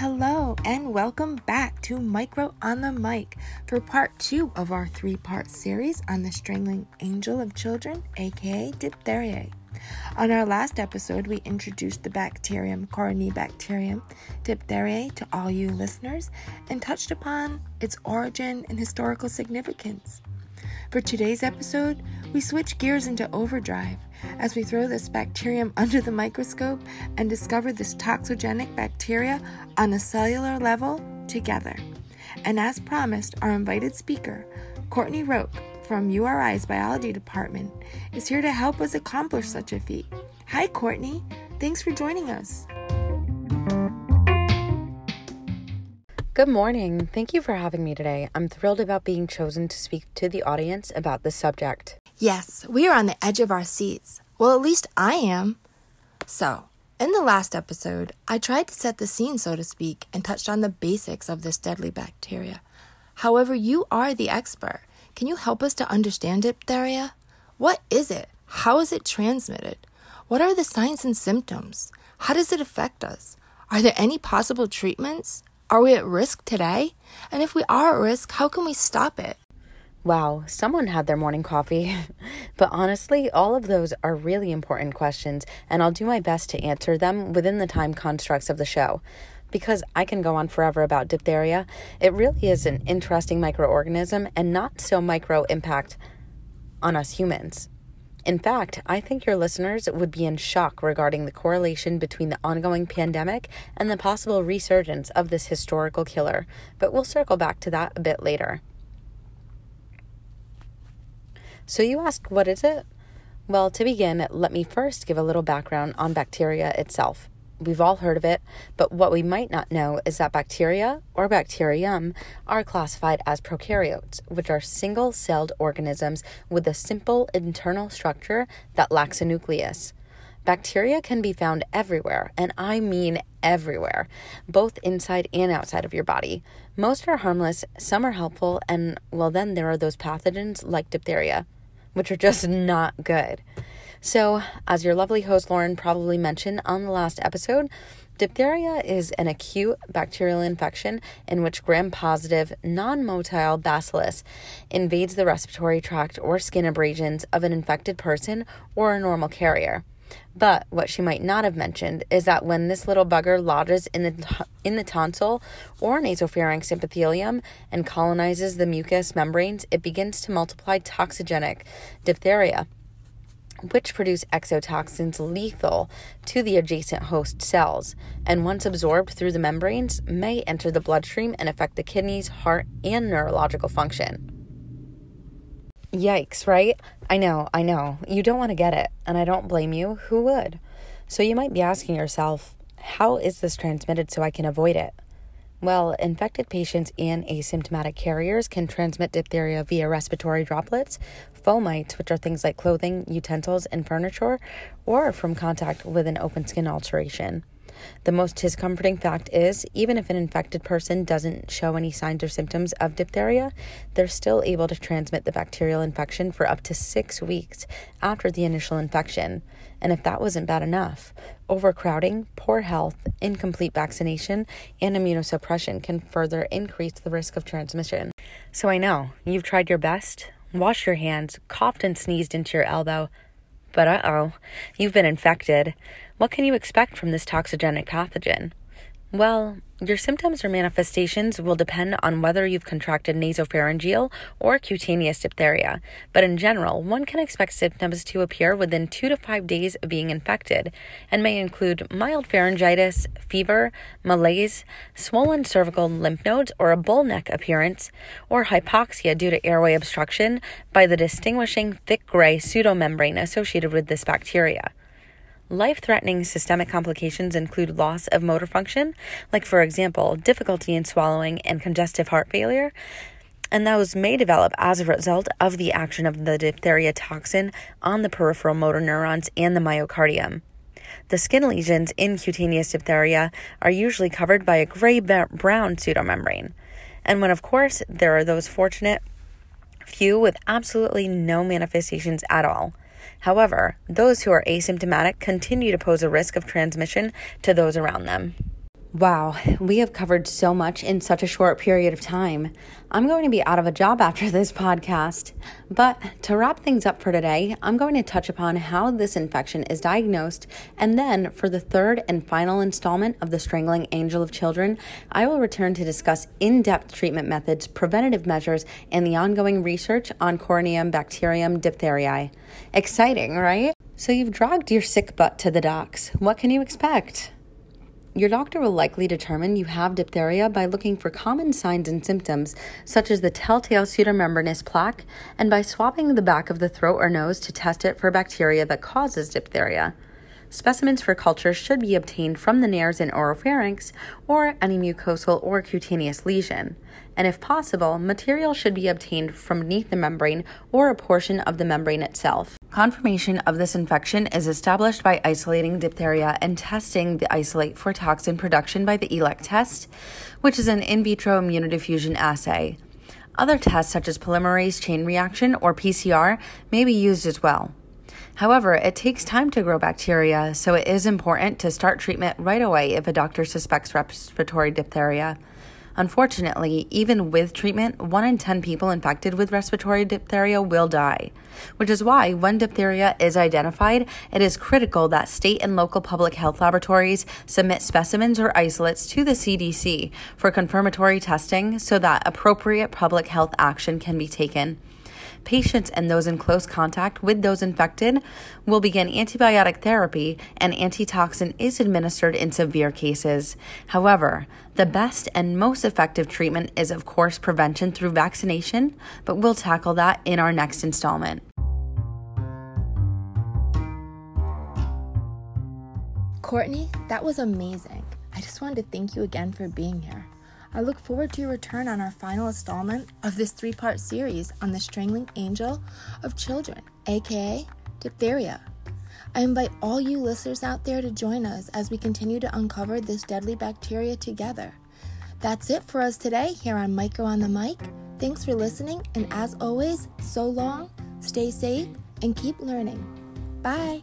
Hello, and welcome back to Micro on the Mic for part two of our three part series on the strangling angel of children, aka diphtheria. On our last episode, we introduced the bacterium Corynebacterium diphtheriae to all you listeners and touched upon its origin and historical significance. For today's episode, we switch gears into overdrive as we throw this bacterium under the microscope and discover this toxigenic bacteria on a cellular level together. And as promised, our invited speaker, Courtney Roque from URI's biology department, is here to help us accomplish such a feat. Hi, Courtney. Thanks for joining us. Good morning. Thank you for having me today. I'm thrilled about being chosen to speak to the audience about this subject. Yes, we are on the edge of our seats. Well, at least I am. So, in the last episode, I tried to set the scene, so to speak, and touched on the basics of this deadly bacteria. However, you are the expert. Can you help us to understand diphtheria? What is it? How is it transmitted? What are the signs and symptoms? How does it affect us? Are there any possible treatments? Are we at risk today? And if we are at risk, how can we stop it? Wow, someone had their morning coffee. but honestly, all of those are really important questions, and I'll do my best to answer them within the time constructs of the show. Because I can go on forever about diphtheria, it really is an interesting microorganism and not so micro impact on us humans. In fact, I think your listeners would be in shock regarding the correlation between the ongoing pandemic and the possible resurgence of this historical killer, but we'll circle back to that a bit later. So, you ask, what is it? Well, to begin, let me first give a little background on bacteria itself. We've all heard of it, but what we might not know is that bacteria, or bacterium, are classified as prokaryotes, which are single celled organisms with a simple internal structure that lacks a nucleus. Bacteria can be found everywhere, and I mean everywhere, both inside and outside of your body. Most are harmless, some are helpful, and well, then there are those pathogens like diphtheria, which are just not good. So, as your lovely host Lauren probably mentioned on the last episode, diphtheria is an acute bacterial infection in which gram positive, non motile bacillus invades the respiratory tract or skin abrasions of an infected person or a normal carrier. But what she might not have mentioned is that when this little bugger lodges in the in the tonsil or nasopharynx epithelium and colonizes the mucous membranes, it begins to multiply toxigenic diphtheria which produce exotoxins lethal to the adjacent host cells, and once absorbed through the membranes, may enter the bloodstream and affect the kidneys, heart, and neurological function. Yikes, right? I know, I know. You don't want to get it, and I don't blame you. Who would? So you might be asking yourself, how is this transmitted so I can avoid it? Well, infected patients and asymptomatic carriers can transmit diphtheria via respiratory droplets, fomites, which are things like clothing, utensils, and furniture, or from contact with an open skin ulceration. The most discomforting fact is, even if an infected person doesn't show any signs or symptoms of diphtheria, they're still able to transmit the bacterial infection for up to six weeks after the initial infection. And if that wasn't bad enough, overcrowding, poor health, incomplete vaccination, and immunosuppression can further increase the risk of transmission. So I know you've tried your best, washed your hands, coughed and sneezed into your elbow, but uh oh, you've been infected. What can you expect from this toxigenic pathogen? Well, your symptoms or manifestations will depend on whether you've contracted nasopharyngeal or cutaneous diphtheria, but in general, one can expect symptoms to appear within two to five days of being infected and may include mild pharyngitis, fever, malaise, swollen cervical lymph nodes or a bull neck appearance, or hypoxia due to airway obstruction by the distinguishing thick gray pseudomembrane associated with this bacteria. Life threatening systemic complications include loss of motor function, like, for example, difficulty in swallowing and congestive heart failure, and those may develop as a result of the action of the diphtheria toxin on the peripheral motor neurons and the myocardium. The skin lesions in cutaneous diphtheria are usually covered by a gray brown pseudomembrane. And when, of course, there are those fortunate few with absolutely no manifestations at all. However, those who are asymptomatic continue to pose a risk of transmission to those around them. Wow, we have covered so much in such a short period of time. I'm going to be out of a job after this podcast. But to wrap things up for today, I'm going to touch upon how this infection is diagnosed, and then for the third and final installment of the Strangling Angel of Children, I will return to discuss in depth treatment methods, preventative measures, and the ongoing research on Corynebacterium diphtheriae. Exciting, right? So you've dragged your sick butt to the doc's. What can you expect? Your doctor will likely determine you have diphtheria by looking for common signs and symptoms, such as the telltale pseudomembranous plaque, and by swabbing the back of the throat or nose to test it for bacteria that causes diphtheria. Specimens for culture should be obtained from the nares and oropharynx or any mucosal or cutaneous lesion. And if possible, material should be obtained from beneath the membrane or a portion of the membrane itself. Confirmation of this infection is established by isolating diphtheria and testing the isolate for toxin production by the Elek test, which is an in vitro immunodiffusion assay. Other tests, such as polymerase chain reaction or PCR, may be used as well. However, it takes time to grow bacteria, so it is important to start treatment right away if a doctor suspects respiratory diphtheria. Unfortunately, even with treatment, 1 in 10 people infected with respiratory diphtheria will die, which is why when diphtheria is identified, it is critical that state and local public health laboratories submit specimens or isolates to the CDC for confirmatory testing so that appropriate public health action can be taken. Patients and those in close contact with those infected will begin antibiotic therapy, and antitoxin is administered in severe cases. However, the best and most effective treatment is, of course, prevention through vaccination, but we'll tackle that in our next installment. Courtney, that was amazing. I just wanted to thank you again for being here. I look forward to your return on our final installment of this three part series on the strangling angel of children, aka diphtheria. I invite all you listeners out there to join us as we continue to uncover this deadly bacteria together. That's it for us today here on Micro on the Mic. Thanks for listening, and as always, so long, stay safe, and keep learning. Bye.